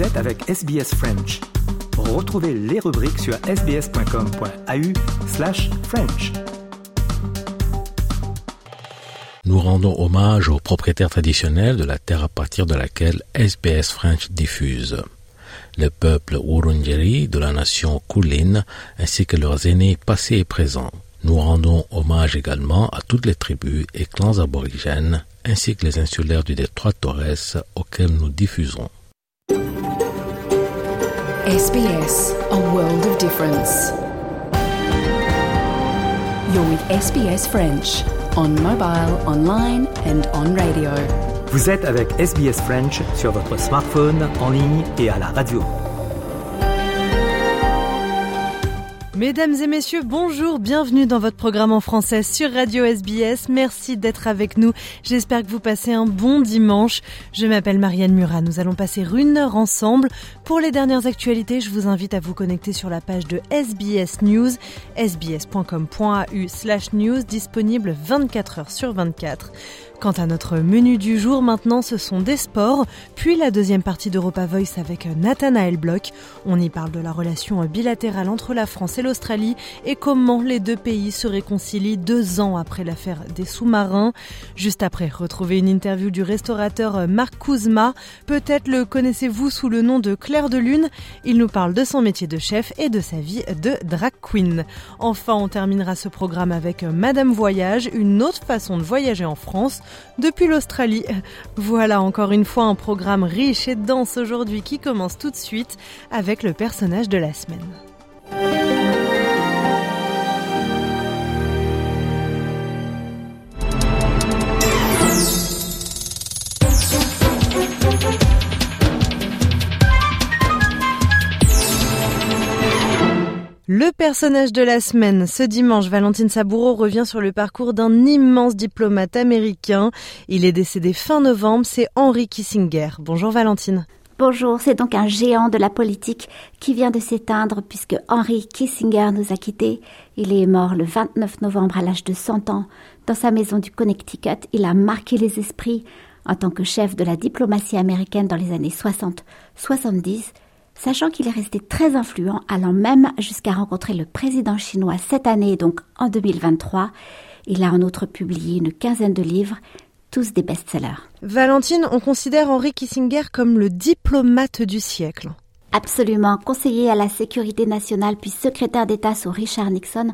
Vous êtes avec SBS French. Retrouvez les rubriques sur sbs.com.au slash French. Nous rendons hommage aux propriétaires traditionnels de la terre à partir de laquelle SBS French diffuse. Le peuple Wurundjeri de la nation Kulin ainsi que leurs aînés passés et présents. Nous rendons hommage également à toutes les tribus et clans aborigènes ainsi que les insulaires du détroit Torres auxquels nous diffusons. SBS, a world of difference. You're with SBS French on mobile, online and on radio. Vous êtes avec SBS French sur votre smartphone, en ligne et à la radio. Mesdames et messieurs, bonjour, bienvenue dans votre programme en français sur Radio SBS. Merci d'être avec nous. J'espère que vous passez un bon dimanche. Je m'appelle Marianne Murat. Nous allons passer une heure ensemble. Pour les dernières actualités, je vous invite à vous connecter sur la page de SBS News, sbs.com.au slash news, disponible 24 heures sur 24. Quant à notre menu du jour, maintenant, ce sont des sports, puis la deuxième partie d'Europa Voice avec Nathanaël Bloch. On y parle de la relation bilatérale entre la France et l'Australie et comment les deux pays se réconcilient deux ans après l'affaire des sous-marins. Juste après, retrouvez une interview du restaurateur Marc Kouzma. Peut-être le connaissez-vous sous le nom de Claire de Lune. Il nous parle de son métier de chef et de sa vie de drag queen. Enfin, on terminera ce programme avec Madame Voyage, une autre façon de voyager en France depuis l'Australie. Voilà encore une fois un programme riche et dense aujourd'hui qui commence tout de suite avec le personnage de la semaine. Le personnage de la semaine, ce dimanche, Valentine Saboureau revient sur le parcours d'un immense diplomate américain. Il est décédé fin novembre, c'est Henry Kissinger. Bonjour Valentine. Bonjour, c'est donc un géant de la politique qui vient de s'éteindre puisque Henry Kissinger nous a quittés. Il est mort le 29 novembre à l'âge de 100 ans. Dans sa maison du Connecticut, il a marqué les esprits en tant que chef de la diplomatie américaine dans les années 60-70 sachant qu'il est resté très influent, allant même jusqu'à rencontrer le président chinois cette année, donc en 2023. Il a en outre publié une quinzaine de livres, tous des best-sellers. Valentine, on considère Henry Kissinger comme le diplomate du siècle. Absolument. Conseiller à la sécurité nationale puis secrétaire d'État sous Richard Nixon,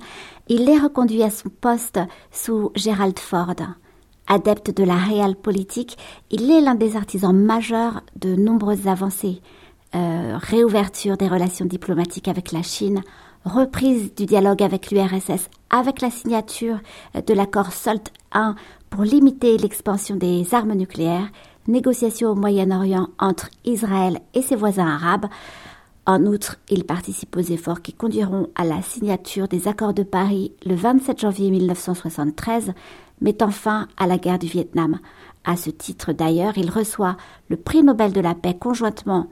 il est reconduit à son poste sous Gerald Ford. Adepte de la réelle politique, il est l'un des artisans majeurs de nombreuses avancées. Euh, réouverture des relations diplomatiques avec la Chine, reprise du dialogue avec l'URSS avec la signature de l'accord SALT I pour limiter l'expansion des armes nucléaires, négociations au Moyen-Orient entre Israël et ses voisins arabes. En outre, il participe aux efforts qui conduiront à la signature des accords de Paris le 27 janvier 1973, mettant fin à la guerre du Vietnam. À ce titre d'ailleurs, il reçoit le prix Nobel de la paix conjointement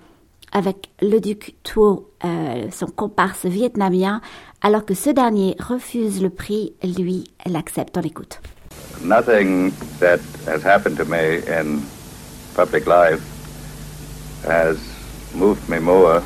avec le duc Thuo, euh, son comparse vietnamien, alors que ce dernier refuse le prix, lui l'accepte, on l'écoute. Nothing that has happened to me in public life has moved me more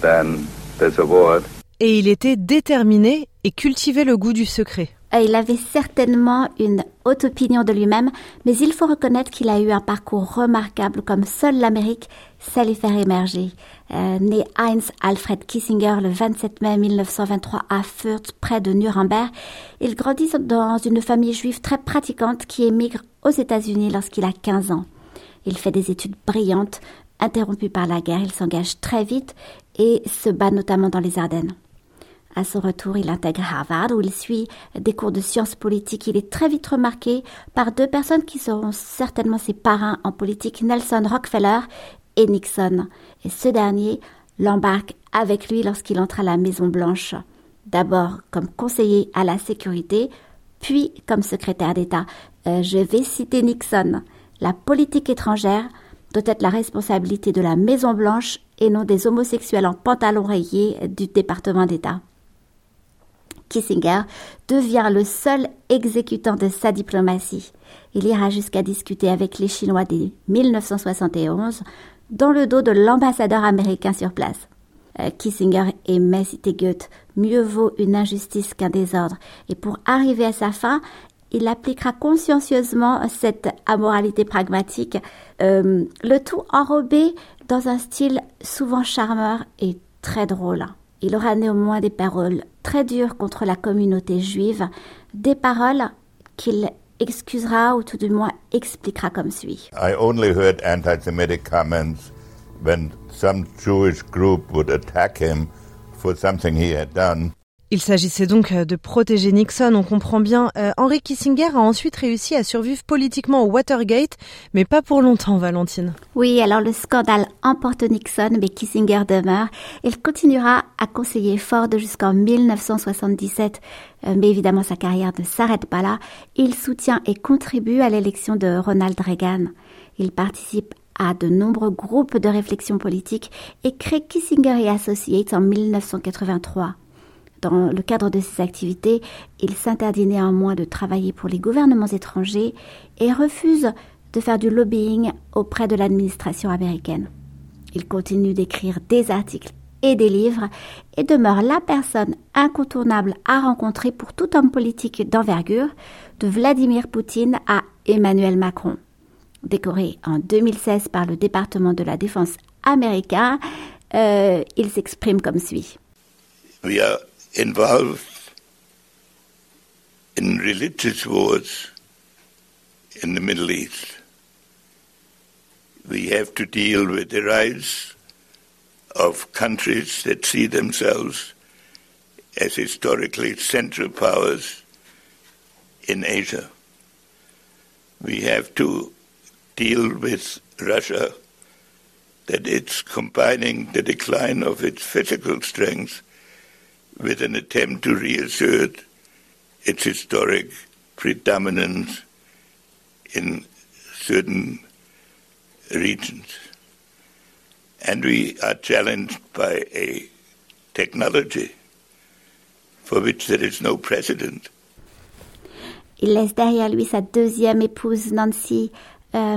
than this award. Et il était déterminé et cultivait le goût du secret. Il avait certainement une haute opinion de lui-même, mais il faut reconnaître qu'il a eu un parcours remarquable comme seule l'Amérique sait lui faire émerger. Euh, né Heinz Alfred Kissinger le 27 mai 1923 à Fürth, près de Nuremberg, il grandit dans une famille juive très pratiquante qui émigre aux États-Unis lorsqu'il a 15 ans. Il fait des études brillantes, interrompues par la guerre, il s'engage très vite et se bat notamment dans les Ardennes. À son retour, il intègre Harvard où il suit des cours de sciences politiques. Il est très vite remarqué par deux personnes qui seront certainement ses parrains en politique, Nelson Rockefeller et Nixon. Et ce dernier l'embarque avec lui lorsqu'il entre à la Maison Blanche. D'abord comme conseiller à la sécurité, puis comme secrétaire d'État. Euh, je vais citer Nixon. La politique étrangère doit être la responsabilité de la Maison Blanche et non des homosexuels en pantalon rayé du département d'État. Kissinger devient le seul exécutant de sa diplomatie. Il ira jusqu'à discuter avec les Chinois dès 1971 dans le dos de l'ambassadeur américain sur place. Euh, Kissinger aimait, citer Goethe, mieux vaut une injustice qu'un désordre. Et pour arriver à sa fin, il appliquera consciencieusement cette amoralité pragmatique, euh, le tout enrobé dans un style souvent charmeur et très drôle. Il aura néanmoins des paroles très dures contre la communauté juive, des paroles qu'il excusera ou tout du moins expliquera comme suit. I only heard anti-Semitic comments when some Jewish group would attack him for something he had done. Il s'agissait donc euh, de protéger Nixon, on comprend bien. Euh, Henry Kissinger a ensuite réussi à survivre politiquement au Watergate, mais pas pour longtemps, Valentine. Oui, alors le scandale emporte Nixon, mais Kissinger demeure. Il continuera à conseiller Ford jusqu'en 1977, euh, mais évidemment sa carrière ne s'arrête pas là. Il soutient et contribue à l'élection de Ronald Reagan. Il participe à de nombreux groupes de réflexion politique et crée Kissinger Associates en 1983. Dans le cadre de ses activités, il s'interdit néanmoins de travailler pour les gouvernements étrangers et refuse de faire du lobbying auprès de l'administration américaine. Il continue d'écrire des articles et des livres et demeure la personne incontournable à rencontrer pour tout homme politique d'envergure, de Vladimir Poutine à Emmanuel Macron. Décoré en 2016 par le département de la défense américain, euh, il s'exprime comme suit. Involved in religious wars in the Middle East. We have to deal with the rise of countries that see themselves as historically central powers in Asia. We have to deal with Russia that it's combining the decline of its physical strength with an attempt to reassert its historic predominance in certain regions. And we are challenged by a technology for which there is no precedent. Il laisse derrière lui sa deuxième épouse Nancy euh,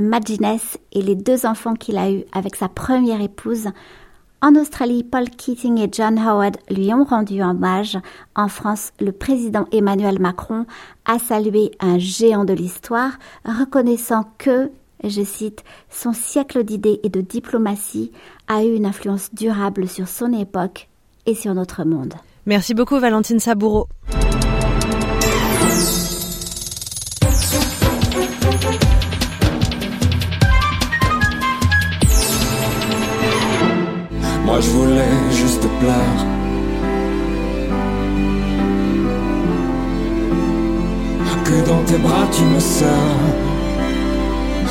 et les deux enfants qu'il a eus avec sa première épouse En Australie, Paul Keating et John Howard lui ont rendu hommage. En France, le président Emmanuel Macron a salué un géant de l'histoire, reconnaissant que, je cite, son siècle d'idées et de diplomatie a eu une influence durable sur son époque et sur notre monde. Merci beaucoup Valentine Saboureau. Moi je voulais juste te plaire. Que dans tes bras tu me sers.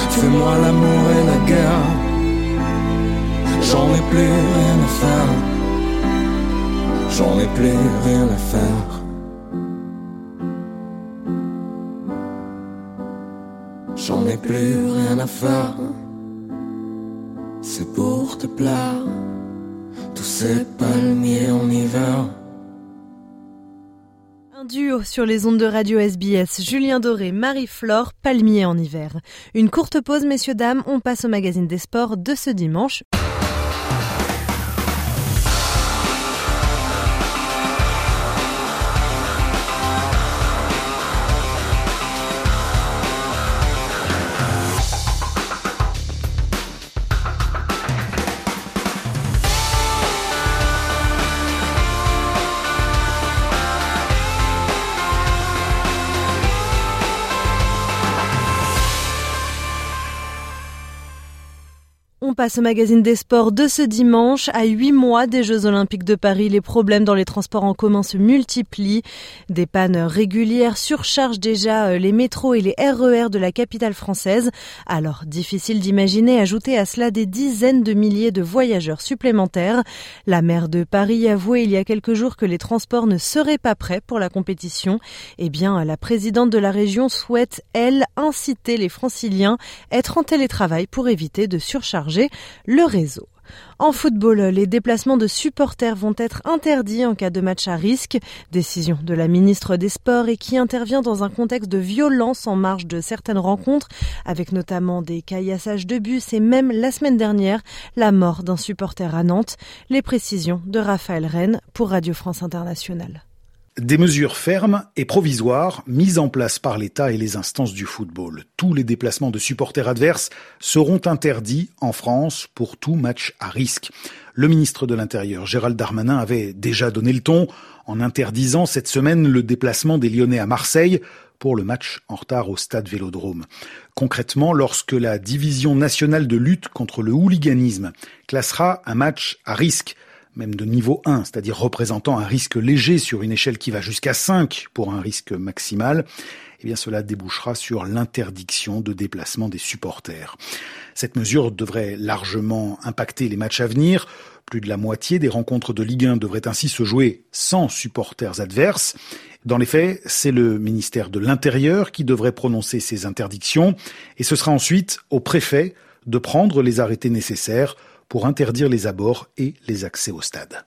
Fais-moi l'amour et la guerre. J'en ai plus rien à faire. J'en ai plus rien à faire. J'en ai plus rien à faire. C'est pour te plaire en hiver. Un duo sur les ondes de radio SBS, Julien Doré, Marie-Flore, palmier en hiver. Une courte pause, messieurs, dames, on passe au magazine des sports de ce dimanche. Passe au magazine des sports de ce dimanche. À huit mois des Jeux Olympiques de Paris, les problèmes dans les transports en commun se multiplient. Des pannes régulières surchargent déjà euh, les métros et les RER e de la capitale française. Alors, difficile d'imaginer ajouter à cela des dizaines de milliers de voyageurs supplémentaires. La maire de Paris avouait il y a quelques jours que les transports ne seraient pas prêts pour la compétition. Eh bien, la présidente de la région souhaite, elle, inciter les franciliens à être en télétravail pour éviter de surcharger le réseau. En football, les déplacements de supporters vont être interdits en cas de match à risque. Décision de la ministre des Sports et qui intervient dans un contexte de violence en marge de certaines rencontres, avec notamment des caillassages de bus et même la semaine dernière la mort d'un supporter à Nantes. Les précisions de Raphaël Rennes pour Radio France Internationale. Des mesures fermes et provisoires mises en place par l'État et les instances du football. Tous les déplacements de supporters adverses seront interdits en France pour tout match à risque. Le ministre de l'Intérieur, Gérald Darmanin, avait déjà donné le ton en interdisant cette semaine le déplacement des Lyonnais à Marseille pour le match en retard au stade Vélodrome. Concrètement, lorsque la division nationale de lutte contre le hooliganisme classera un match à risque même de niveau 1, c'est-à-dire représentant un risque léger sur une échelle qui va jusqu'à 5 pour un risque maximal, eh bien cela débouchera sur l'interdiction de déplacement des supporters. Cette mesure devrait largement impacter les matchs à venir. Plus de la moitié des rencontres de Ligue 1 devraient ainsi se jouer sans supporters adverses. Dans les faits, c'est le ministère de l'Intérieur qui devrait prononcer ces interdictions et ce sera ensuite au préfet de prendre les arrêtés nécessaires pour interdire les abords et les accès au stade.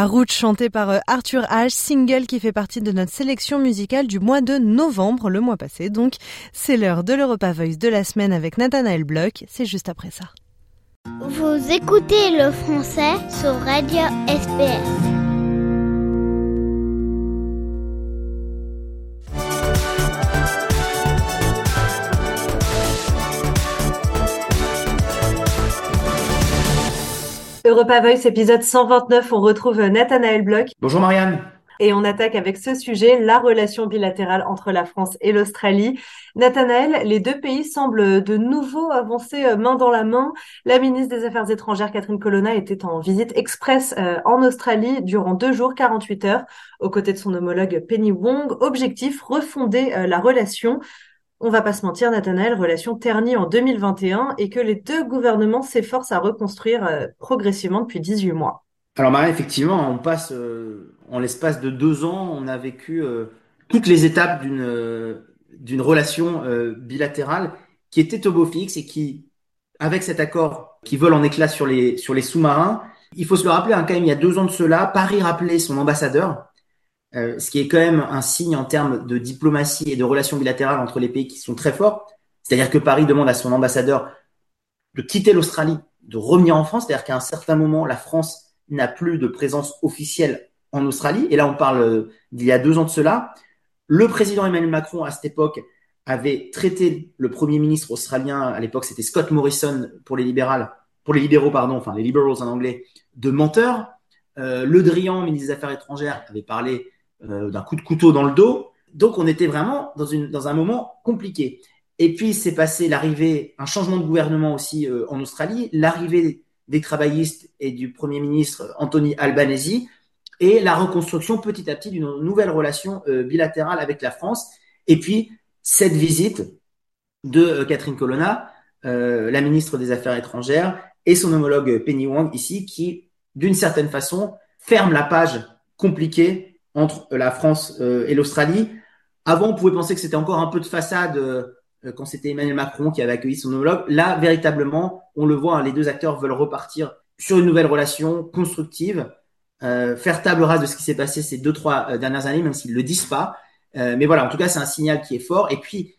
La route chantée par euh, Arthur H, single qui fait partie de notre sélection musicale du mois de novembre, le mois passé donc. C'est l'heure de l'Europa Voice de la semaine avec Nathanaël Bloch, c'est juste après ça. Vous écoutez le français sur Radio SPS. Europa Voice, épisode 129, on retrouve Nathanaël Bloch. Bonjour Marianne. Et on attaque avec ce sujet, la relation bilatérale entre la France et l'Australie. Nathanaël, les deux pays semblent de nouveau avancer euh, main dans la main. La ministre des Affaires étrangères, Catherine Colonna, était en visite express euh, en Australie durant deux jours, 48 heures, aux côtés de son homologue Penny Wong. Objectif, refonder euh, la relation on va pas se mentir, Nathanaël, relation ternie en 2021 et que les deux gouvernements s'efforcent à reconstruire euh, progressivement depuis 18 mois. Alors Marie, effectivement, on passe euh, en l'espace de deux ans, on a vécu euh, toutes les étapes d'une d'une relation bilatérale qui était au beau fixe et qui, avec cet accord qui vole en éclats sur les sur les sous-marins, il faut se le rappeler, hein, quand même, il y a deux ans de cela, Paris rappelait son ambassadeur euh, ce qui est quand même un signe en termes de diplomatie et de relations bilatérales entre les pays qui sont très forts. C'est-à-dire que Paris demande à son ambassadeur de quitter l'Australie, de revenir en France. C'est-à-dire qu'à un certain moment, la France n'a plus de présence officielle en Australie. Et là, on parle euh, d'il y a deux ans de cela. Le président Emmanuel Macron, à cette époque, avait traité le premier ministre australien, à l'époque c'était Scott Morrison pour les libérales, pour les libéraux, pardon, enfin les liberals en anglais, de menteur. Euh, le Drian, ministre des Affaires étrangères, avait parlé euh, d'un coup de couteau dans le dos. Donc on était vraiment dans, une, dans un moment compliqué. Et puis c'est passé l'arrivée, un changement de gouvernement aussi euh, en Australie, l'arrivée des travaillistes et du Premier ministre Anthony Albanese, et la reconstruction petit à petit d'une nouvelle relation euh, bilatérale avec la France. Et puis cette visite de Catherine Colonna, la ministre des Affaires étrangères, et son homologue Penny Wong ici, qui d'une certaine façon ferme la page compliquée entre la France euh, et l'Australie. Avant, on pouvait penser que c'était encore un peu de façade euh, quand c'était Emmanuel Macron qui avait accueilli son homologue. Là, véritablement, on le voit, hein, les deux acteurs veulent repartir sur une nouvelle relation constructive, euh, faire table rase de ce qui s'est passé ces deux, trois dernières années, même s'ils ne le disent pas. mais voilà, en tout cas, c'est un signal qui est fort. Et puis,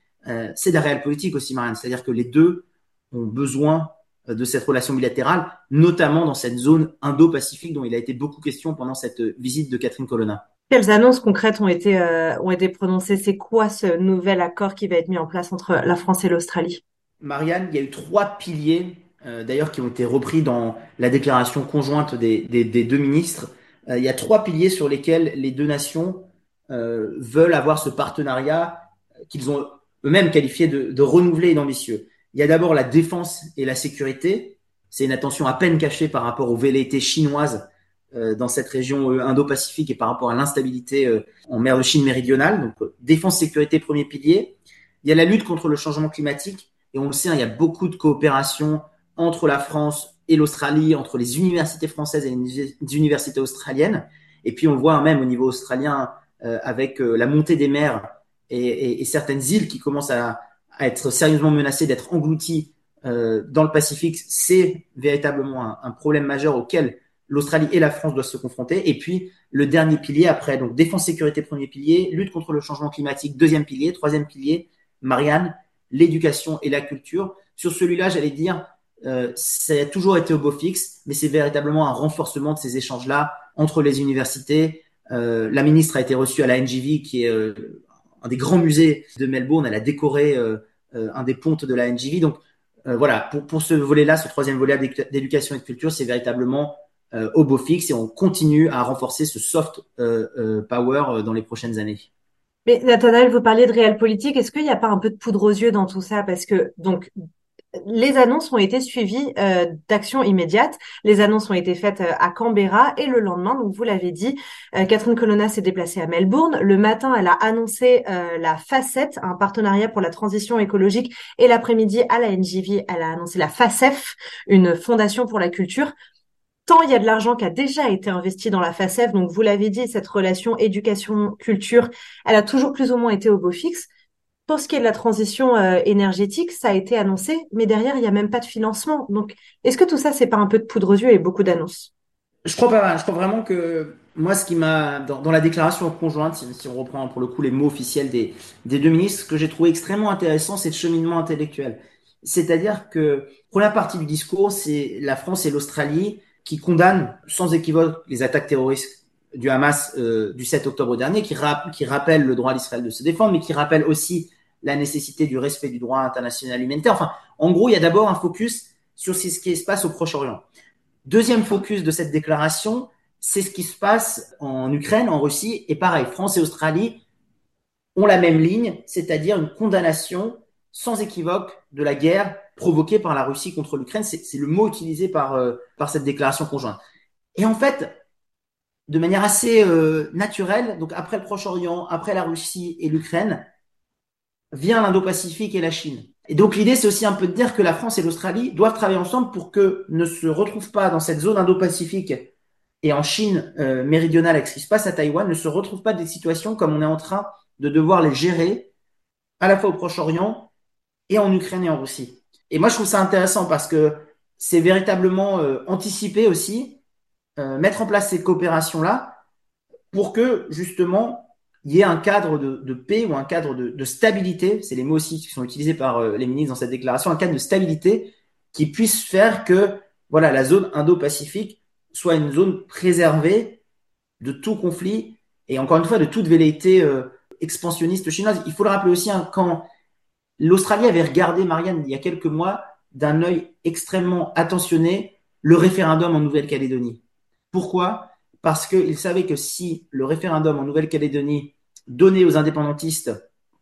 c'est de la réelle politique aussi, Marianne. C'est-à-dire que les deux ont besoin de cette relation bilatérale, notamment dans cette zone Indo-Pacifique dont il a été beaucoup question pendant cette visite de Catherine Colonna. Quelles annonces concrètes ont été, euh, ont été prononcées? C'est quoi ce nouvel accord qui va être mis en place entre la France et l'Australie? Marianne, il y a eu trois piliers d'ailleurs qui ont été repris dans la déclaration conjointe des, des, deux ministres. il y a trois piliers sur lesquels les deux nations veulent avoir ce partenariat qu'ils ont eux-mêmes qualifié de, de renouvelé et d'ambitieux. Il y a d'abord la défense et la sécurité. C'est une attention à peine cachée par rapport aux velléités chinoises euh, dans cette région euh, Indo-Pacifique et par rapport à l'instabilité euh, en mer de Chine méridionale. Donc défense, sécurité, premier pilier. Il y a la lutte contre le changement climatique. Et on le sait, hein, il y a beaucoup de coopération entre la France et l'Australie, entre les universités françaises et les universités australiennes. Et puis on le voit hein, même au niveau australien avec la montée des mers et, certaines îles qui commencent à, être sérieusement menacées d'être englouties dans le Pacifique. C'est véritablement un, problème majeur auquel l'Australie et la France doivent se confronter. Et puis, le dernier pilier après, donc défense, sécurité, premier pilier, lutte contre le changement climatique, deuxième pilier, troisième pilier, Marianne, l'éducation et la culture. Sur celui-là, j'allais dire, euh, ça a toujours été au beau fixe, mais c'est véritablement un renforcement de ces échanges-là entre les universités. Euh, la ministre a été reçue à la NGV, qui est euh, un des grands musées de Melbourne. Elle a décoré un des pontes de la NGV. Donc voilà, pour, pour ce volet-là, ce troisième volet d'éducation et de culture, c'est véritablement au beau fixe et on continue à renforcer ce soft euh, euh, power dans les prochaines années. Mais Nathanaël, vous parlez de réel politique. Est-ce qu'il n'y a pas un peu de poudre aux yeux dans tout ça? Parce que donc les annonces ont été suivies euh, d'actions immédiates. Les annonces ont été faites à Canberra et le lendemain, donc vous l'avez dit, Catherine Colonna s'est déplacée à Melbourne. Le matin, elle a annoncé la FACET, un partenariat pour la transition écologique, et l'après-midi à la NGV, elle a annoncé la FACEF, une fondation pour la culture tant il y a de l'argent qui a déjà été investi dans la FACEF, donc vous l'avez dit, cette relation éducation-culture, elle a toujours plus ou moins été au beau fixe. Pour ce qui est de la transition euh, énergétique, ça a été annoncé, mais derrière, il n'y a même pas de financement. Donc, est-ce que tout ça, c'est pas un peu de poudre aux yeux et beaucoup d'annonces? Je crois pas. Je crois vraiment que moi, ce qui m'a dans, la déclaration conjointe, si, on reprend pour le coup les mots officiels des, des deux ministres, ce que j'ai trouvé extrêmement intéressant, c'est le cheminement intellectuel. C'est-à-dire que première partie du discours, c'est la France et l'Australie qui condamne sans équivoque les attaques terroristes du Hamas euh, du 7 octobre dernier, qui, qui rappelle le droit d'Israël de se défendre, mais qui rappelle aussi la nécessité du respect du droit international humanitaire. Enfin, en gros, il y a d'abord un focus sur ce qui se passe au Proche-Orient. Deuxième focus de cette déclaration, c'est ce qui se passe en Ukraine, en Russie, et pareil, France et Australie ont la même ligne, c'est-à-dire une condamnation sans équivoque de la guerre provoquée par la Russie contre l'Ukraine. C'est le mot utilisé par, euh, par cette déclaration conjointe. Et en fait, de manière assez euh, naturelle, donc après le Proche-Orient, après la Russie et l'Ukraine, vient l'Indo-Pacifique et la Chine. Et donc l'idée, c'est aussi un peu de dire que la France et l'Australie doivent travailler ensemble pour que ne se retrouvent pas dans cette zone Indo-Pacifique et en Chine euh, méridionale avec ce qui se passe à Taïwan, ne se retrouvent pas des situations comme on est en train de devoir les gérer à la fois au Proche-Orient et en Ukraine et en Russie. Et moi, je trouve ça intéressant parce que c'est véritablement euh, anticiper aussi, euh, mettre en place ces coopérations-là pour que justement il y ait un cadre de, paix ou un cadre de, stabilité, c'est les mots aussi qui sont utilisés par euh, les ministres dans cette déclaration, un cadre de stabilité qui puisse faire que voilà la zone Indo-Pacifique soit une zone préservée de tout conflit et encore une fois de toute velléité expansionniste chinoise. Il faut le rappeler aussi hein, quand L'Australie avait regardé, Marianne, il y a quelques mois, d'un œil extrêmement attentionné, le référendum en Nouvelle-Calédonie. Pourquoi? Parce qu'il savait que si le référendum en Nouvelle-Calédonie donnait aux indépendantistes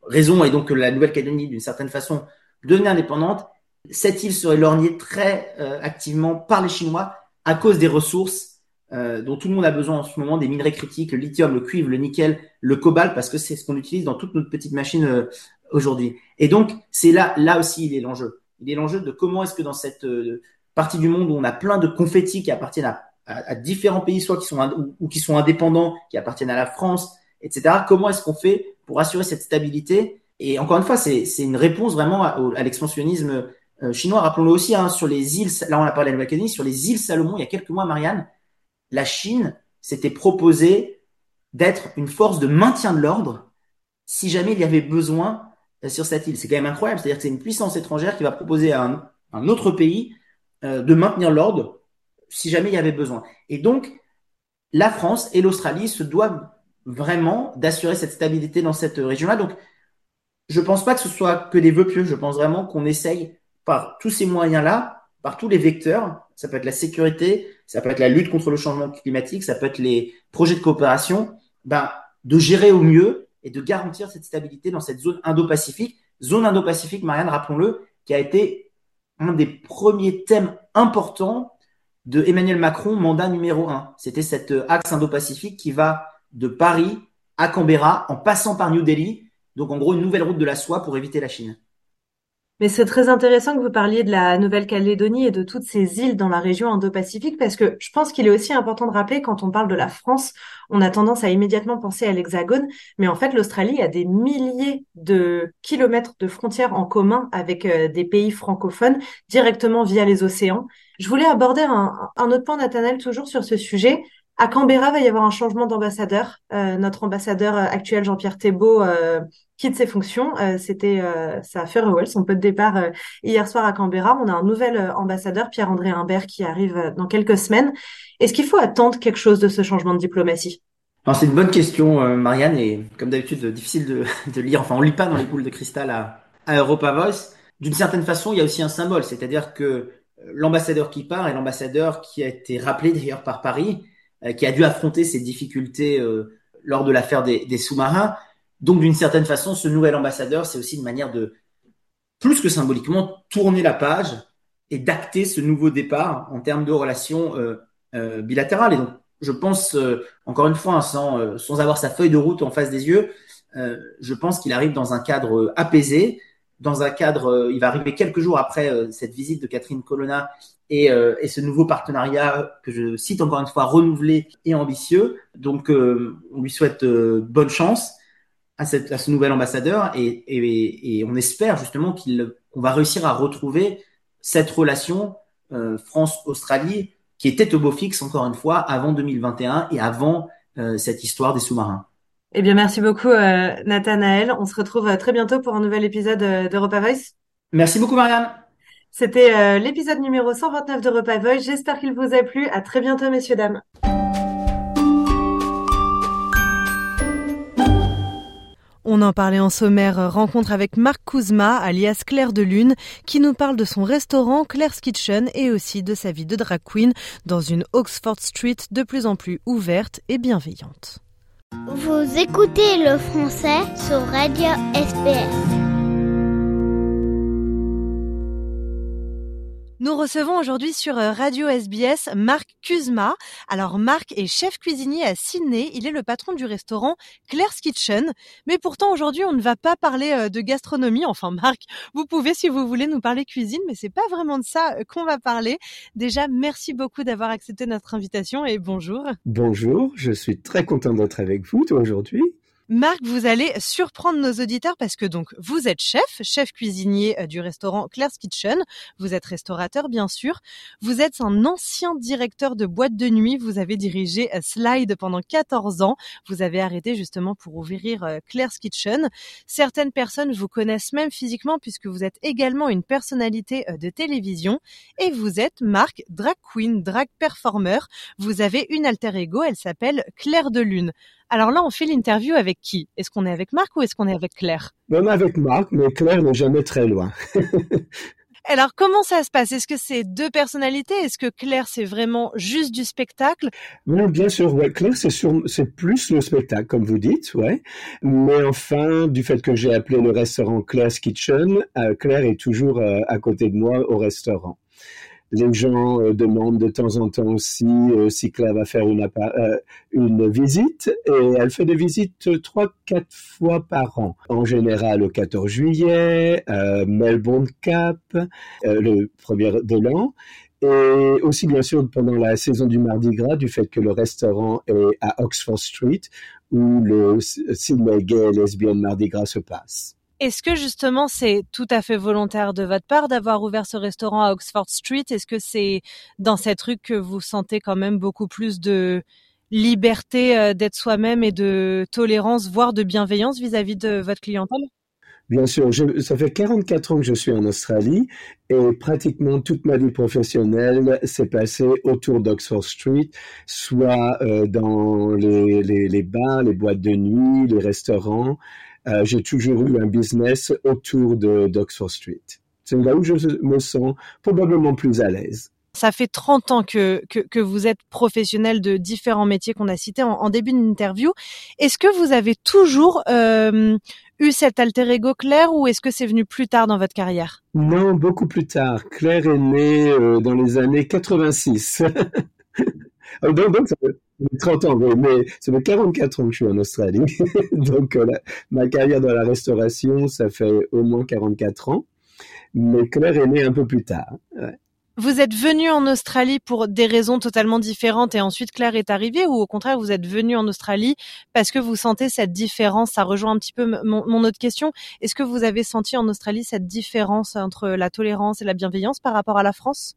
raison, et donc que la Nouvelle-Calédonie, d'une certaine façon, devenait indépendante, cette île serait lorgnée très euh, activement par les Chinois à cause des ressources euh, dont tout le monde a besoin en ce moment, des minerais critiques, le lithium, le cuivre, le nickel, le cobalt, parce que c'est ce qu'on utilise dans toutes nos petites machines euh, aujourd'hui. Et donc, c'est là, là aussi, il est l'enjeu. Il est l'enjeu de comment est-ce que dans cette euh, partie du monde où on a plein de confettis qui appartiennent à, différents pays, soit qui sont ou, qui sont indépendants, qui appartiennent à la France, etc. Comment est-ce qu'on fait pour assurer cette stabilité? Et encore une fois, c'est une réponse vraiment à, l'expansionnisme euh, chinois. Rappelons-le aussi hein, sur les îles. Là, on a parlé de la sur les îles Salomon. Il y a quelques mois, Marianne, la Chine s'était proposée d'être une force de maintien de l'ordre si jamais il y avait besoin sur cette île. C'est quand même incroyable. C'est-à-dire que c'est une puissance étrangère qui va proposer à un, autre pays euh, de maintenir l'ordre si jamais il y avait besoin. Et donc, la France et l'Australie se doivent vraiment d'assurer cette stabilité dans cette région-là. Donc, je pense pas que ce soit que des vœux pieux. Je pense vraiment qu'on essaye par tous ces moyens-là par tous les vecteurs. Ça peut être la sécurité, ça peut être la lutte contre le changement climatique, ça peut être les projets de coopération, ben, de gérer au mieux et de garantir cette stabilité dans cette zone Indo-Pacifique. Zone Indo-Pacifique, Marianne, rappelons-le, qui a été un des premiers thèmes importants de Emmanuel Macron, mandat numéro un. C'était cet euh, axe Indo-Pacifique qui va de Paris à Canberra en passant par New Delhi. Donc en gros, une nouvelle route de la soie pour éviter la Chine. Mais c'est très intéressant que vous parliez de la Nouvelle-Calédonie et de toutes ces îles dans la région Indo-Pacifique parce que je pense qu'il est aussi important de rappeler quand on parle de la France, on a tendance à immédiatement penser à l'Hexagone, mais en fait l'Australie a des milliers de kilomètres de frontières en commun avec euh, des pays francophones directement via les océans. Je voulais aborder un, autre point, Nathanaël, toujours sur ce sujet. À Canberra, va y avoir un changement d'ambassadeur. Euh, notre ambassadeur euh, actuel, Jean-Pierre Thébault, euh, quitte ses fonctions. C'était sa farewell, son peu de départ hier soir à Canberra. On a un nouvel ambassadeur, Pierre-André Humbert, qui arrive dans quelques semaines. Est-ce qu'il faut attendre quelque chose de ce changement de diplomatie? C'est une bonne question, Marianne, et comme d'habitude, difficile de, lire. Enfin, on lit pas dans les boules de cristal à, à Europa Voice. D'une certaine façon, il y a aussi un symbole, c'est-à-dire que l'ambassadeur qui part est l'ambassadeur qui a été rappelé d'ailleurs par Paris, qui a dû affronter ces difficultés euh, lors de l'affaire des, des sous-marins. Donc, d'une certaine façon, ce nouvel ambassadeur, c'est aussi une manière de, plus que symboliquement, tourner la page et d'acter ce nouveau départ en termes de relations euh, euh bilatérales. Et donc, je pense, encore une fois, hein, sans, sans avoir sa feuille de route en face des yeux, je pense qu'il arrive dans un cadre apaisé, dans un cadre, il va arriver quelques jours après cette visite de Catherine Colonna et, euh, et, ce nouveau partenariat que je cite encore une fois renouvelé et ambitieux. Donc, euh, on lui souhaite euh, bonne chance à, cette, à, ce nouvel ambassadeur et, et, et on espère justement qu'il qu'on va réussir à retrouver cette relation euh, France-Australie qui était au beau fixe encore une fois avant 2021 et avant cette histoire des sous-marins. Eh bien, merci beaucoup, Nathanaël. On se retrouve très bientôt pour un nouvel épisode d'Europa Voice. Merci beaucoup, Marianne. C'était euh, l'épisode numéro 129 de Repas Voice. J'espère qu'il vous a plu. À très bientôt, messieurs, dames. On en parlait en sommaire, rencontre avec Marc Kouzma, alias Claire de Lune, qui nous parle de son restaurant Claire's Kitchen et aussi de sa vie de drag queen dans une Oxford Street de plus en plus ouverte et bienveillante. Vous écoutez le français sur Radio SPS. Nous recevons aujourd'hui sur euh, Radio SBS Marc Kuzma. Alors Marc est chef cuisinier à Sydney, il est le patron du restaurant Claire's Kitchen. Mais pourtant aujourd'hui on ne va pas parler euh, de gastronomie. Enfin Marc, vous pouvez si vous voulez nous parler cuisine, mais c'est pas vraiment de ça euh, qu'on va parler. Déjà merci beaucoup d'avoir accepté notre invitation et bonjour. Bonjour, je suis très content d'être avec vous aujourd'hui. Marc, vous allez surprendre nos auditeurs parce que donc vous êtes chef, chef cuisinier euh, du restaurant Claire's Kitchen. Vous êtes restaurateur bien sûr. Vous êtes un ancien directeur de boîte de nuit. Vous avez dirigé euh, Slide pendant 14 ans. Vous avez arrêté justement pour ouvrir euh, Claire's Kitchen. Certaines personnes vous connaissent même physiquement puisque vous êtes également une personnalité de télévision et vous êtes Marc, drag queen, drag performer. Vous avez une alter ego. Elle s'appelle Claire de Lune. Alors là, on fait l'interview avec qui? Est-ce qu'on est avec Marc ou est-ce qu'on est avec Claire? Même avec Marc, mais Claire n'est jamais très loin. Alors, comment ça se passe? Est-ce que c'est deux personnalités? Est-ce que Claire, c'est vraiment juste du spectacle? Oui, bien sûr. Ouais. Claire, c'est, c'est plus le spectacle, comme vous dites, ouais. Mais enfin, du fait que j'ai appelé le restaurant Claire's Kitchen, euh, Claire est toujours euh, à côté de moi au restaurant les gens euh, demandent de temps en temps aussi euh, si Claire va faire une, euh, une visite et elle fait des visites trois, quatre fois par an. En général le 14 juillet, Melbourne Cap, le premier de l'an et aussi bien sûr pendant la saison du Mardi Gras du fait que le restaurant est à Oxford Street où le Sydney Gay Lesbian Mardi Gras se passe. Est-ce que justement c'est tout à fait volontaire de votre part d'avoir ouvert ce restaurant à Oxford Street? Est-ce que c'est dans cette rue que vous sentez quand même beaucoup plus de liberté euh, d'être soi-même et de tolérance, voire de bienveillance vis-à-vis de votre clientèle? Bien sûr, ça fait 44 ans que je suis en Australie et pratiquement toute ma vie professionnelle s'est passée autour d'Oxford Street, soit euh, dans les, les, les, bars, les boîtes de nuit, les restaurants. Euh, j'ai toujours eu un business autour de d'Oxford Street. C'est là où je me sens probablement plus à l'aise. Ça fait 30 ans que, que, que, vous êtes professionnel de différents métiers qu'on a cités en, en début d'interview. Est-ce que vous avez toujours euh, eu cet alter ego Claire ou est-ce que c'est venu plus tard dans votre carrière? Non, beaucoup plus tard. Claire est née euh, dans les années 86. donc, donc, ça 30 ans, mais ça fait 44 ans que je suis en Australie. donc, euh, ma carrière dans la restauration, ça fait au moins 44 ans. Mais Claire est née un peu plus tard. Ouais. Vous êtes venu en Australie pour des raisons totalement différentes et ensuite Claire est arrivée ou au contraire vous êtes venu en Australie parce que vous sentez cette différence? Ça rejoint un petit peu mon autre question. Est-ce que vous avez senti en Australie cette différence entre la tolérance et la bienveillance par rapport à la France?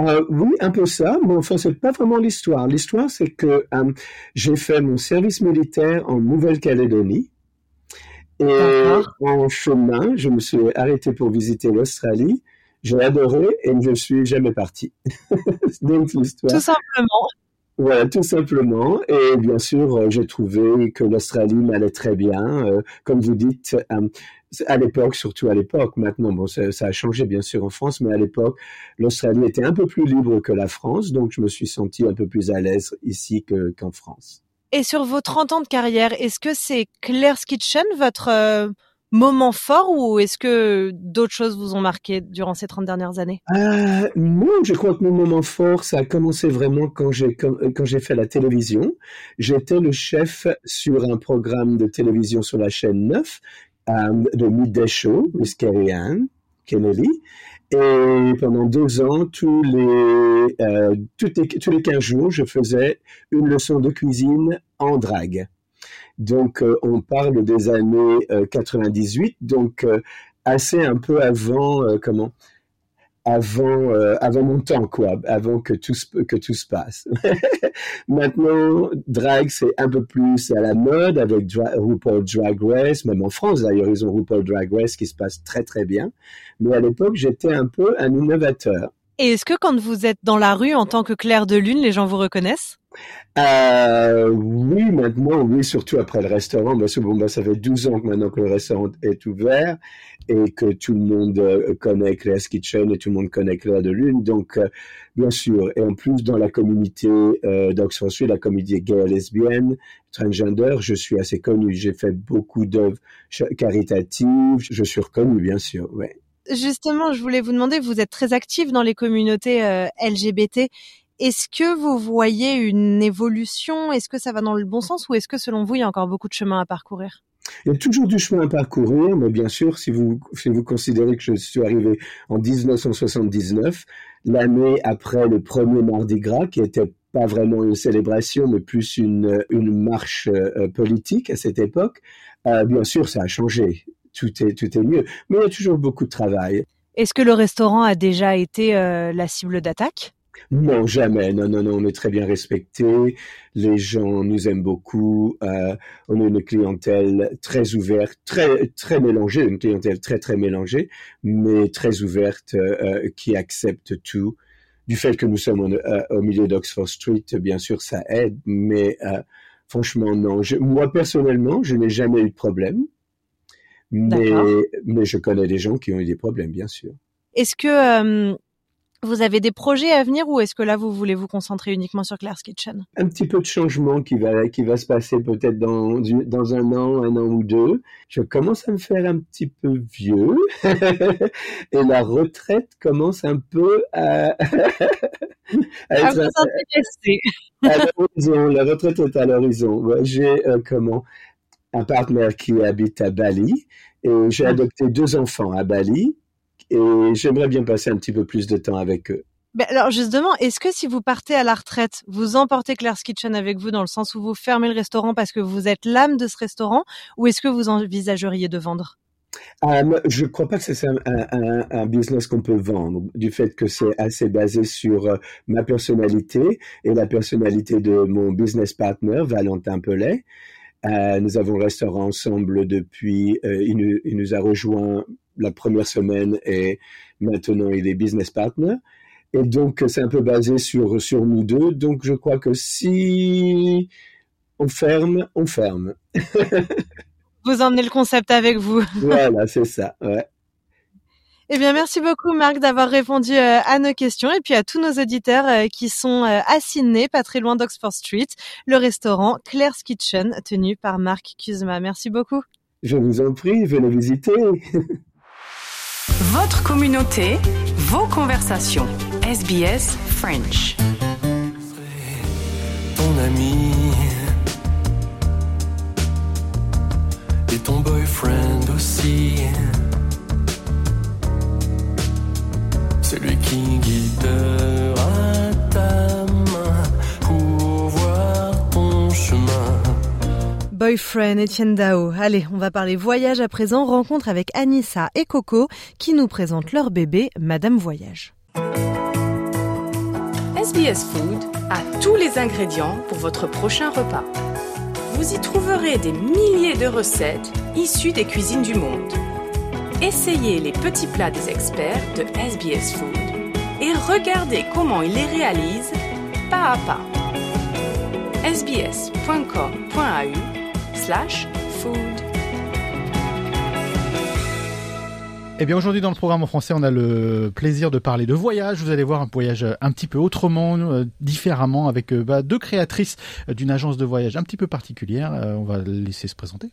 Euh, oui, un peu ça. Bon, enfin, c'est pas vraiment l'histoire. L'histoire, c'est que euh, j'ai fait mon service militaire en Nouvelle-Calédonie. Et en chemin, je me suis arrêté pour visiter l'Australie. J'ai adoré et je ne suis jamais parti. Donc l'histoire. Tout simplement. Voilà, tout simplement. Et bien sûr, j'ai trouvé que l'Australie m'allait très bien. Euh, comme vous dites, euh, à l'époque, surtout à l'époque, maintenant, bon, ça, ça, a changé bien sûr en France, mais à l'époque, l'Australie était un peu plus libre que la France, donc je me suis senti un peu plus à l'aise ici qu'en France. Et sur vos 30 ans de carrière, est-ce que c'est Claire's Kitchen, votre euh, moment fort ou est-ce que d'autres choses vous ont marqué durant ces 30 dernières années? Euh, Moi, je crois que mon moment fort, ça a commencé vraiment quand j'ai quand, quand j'ai fait la télévision. J'étais le chef sur un programme de télévision sur la chaîne 9 euh, de Midday Show, Ann Kennedy. Et pendant deux ans, tous les, euh, tous les, tous les 15 jours, je faisais une leçon de cuisine en drague. Donc, euh, on parle des années 98, euh, donc assez un peu avant, comment avant, avant mon temps, quoi, avant que tout, que tout se passe. Maintenant, drag, c'est un peu plus à la mode avec Dra RuPaul Drag Race, même en France d'ailleurs, ils ont RuPaul Drag Race qui se passe très très bien. Mais à l'époque, j'étais un peu un innovateur. Et est-ce que quand vous êtes dans la rue en tant que clair de lune, les gens vous reconnaissent? Euh, Oui, maintenant, oui, surtout après le restaurant. Parce que bon, ça fait 12 ans que maintenant que le restaurant est ouvert et que tout le monde euh, connaît Claire's Kitchen et tout le monde connaît Claire de Lune. Donc, euh, bien sûr. Et en plus, dans la communauté euh, d'Oxford Street, la communauté gay lesbienne, transgender, je suis assez connu. J'ai fait beaucoup d'œuvres caritatives. Je suis reconnu, bien sûr, ouais justement, je voulais vous demander, vous êtes très actif dans les communautés LGBT. Est-ce que vous voyez une évolution? Est-ce que ça va dans le bon sens? Ou est-ce que selon vous, il y a encore beaucoup de chemin à parcourir? Il y a toujours du chemin à parcourir, mais bien sûr, si vous, si vous considérez que je suis arrivé en 1979, l'année après le premier Mardi Gras, qui était pas vraiment une célébration, mais plus une, une marche euh, politique à cette époque, euh, bien sûr, ça a changé tout est, tout est mieux. Mais il y a toujours beaucoup de travail. Est-ce que le restaurant a déjà été euh, la cible d'attaque? Non, jamais. Non, non, non, on est très bien respecté. Les gens nous aiment beaucoup. Euh, on a une clientèle très ouverte, très, très mélangée, une clientèle très, très mélangée, mais très ouverte, euh, qui accepte tout. Du fait que nous sommes euh, au milieu d'Oxford Street, bien sûr, ça aide, mais euh, franchement, non. Je, moi, personnellement, je n'ai jamais eu de problème. Mais, mais je connais des gens qui ont eu des problèmes, bien sûr. Est-ce que euh, vous avez des projets à venir ou est-ce que là, vous voulez vous concentrer uniquement sur Claire's Kitchen? Un petit peu de changement qui va, qui va se passer peut-être dans, dans un an, un an ou deux. Je commence à me faire un petit peu vieux et la retraite commence un peu à, à à, à l'horizon. La retraite est à l'horizon. J'ai euh, comment un partenaire qui habite à Bali et j'ai ah. adopté deux enfants à Bali et j'aimerais bien passer un petit peu plus de temps avec eux. Ben alors justement, est-ce que si vous partez à la retraite, vous emportez Claire's Kitchen avec vous dans le sens où vous fermez le restaurant parce que vous êtes l'âme de ce restaurant ou est-ce que vous envisageriez de vendre? Um, je ne crois pas que c'est un, un, un, business qu'on peut vendre, du fait que c'est assez basé sur uh, ma personnalité et la personnalité de mon business partner, Valentin Pellet. Euh, nous avons le restaurant ensemble depuis, euh, il, nous, il, nous, a rejoint la première semaine et maintenant il est business partner. Et donc c'est un peu basé sur, sur nous deux. Donc je crois que si on ferme, on ferme. vous emmenez le concept avec vous. voilà, c'est ça. Ouais. Eh bien, merci beaucoup Marc d'avoir répondu euh, à nos questions et puis à tous nos auditeurs euh, qui sont euh, à Sydney, pas très loin d'Oxford Street, le restaurant Claire's Kitchen tenu par Marc Kuzma. Merci beaucoup. Je vous en prie, venez visiter. Votre communauté, vos conversations. SBS French. Ton ami et ton boyfriend aussi. Celui qui guidera Boyfriend Etienne Dao. Allez, on va parler voyage à présent. Rencontre avec Anissa et Coco qui nous présentent leur bébé, Madame Voyage. SBS Food a tous les ingrédients pour votre prochain repas. Vous y trouverez des milliers de recettes issues des cuisines du monde. Essayez les petits plats des experts de SBS Food et regardez comment ils les réalisent pas à pas. sbs.com.au slash food. Eh bien aujourd'hui dans le programme en français, on a le plaisir de parler de voyage. Vous allez voir un voyage un petit peu autrement, euh, différemment, avec euh, bah, deux créatrices d'une agence de voyage un petit peu particulière. Euh, on va laisser se présenter.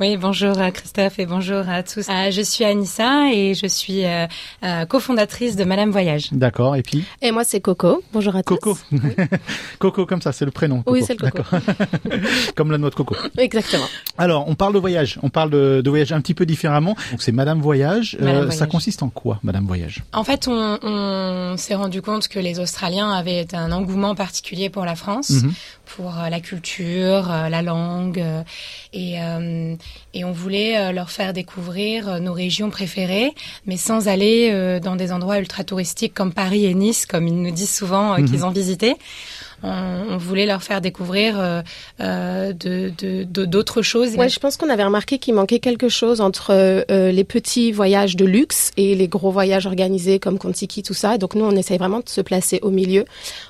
Oui, bonjour à Christophe et bonjour à tous. Euh, je suis Anissa et je suis euh, euh, cofondatrice de Madame Voyage. D'accord, et puis Et moi c'est Coco. Bonjour à Coco. tous. Coco comme ça, c'est le prénom. Coco. Oui, c'est le Coco. D'accord. comme la noix de coco. Exactement. Alors, on parle de voyage. On parle de, de voyage un petit peu différemment. Donc c'est Madame Voyage. Madame Ça Voyage. consiste en quoi, Madame Voyage? En fait, on, on s'est rendu compte que les Australiens avaient un engouement particulier pour la France, Mhm. pour euh, la culture, euh, la langue, euh, et, euh, et on voulait euh, leur faire découvrir euh, nos régions préférées, mais sans aller euh, dans des endroits ultra touristiques comme Paris et Nice, comme ils nous disent souvent euh, Mhm. qu'ils ont visité. On, on voulait leur faire découvrir euh, euh, de de- de- d'autres choses. Ouais, je pense qu'on avait remarqué qu'il manquait quelque chose entre euh, les petits voyages de luxe et les gros voyages organisés comme Kontiki, tout ça. Donc nous, on essaye vraiment de se placer au milieu.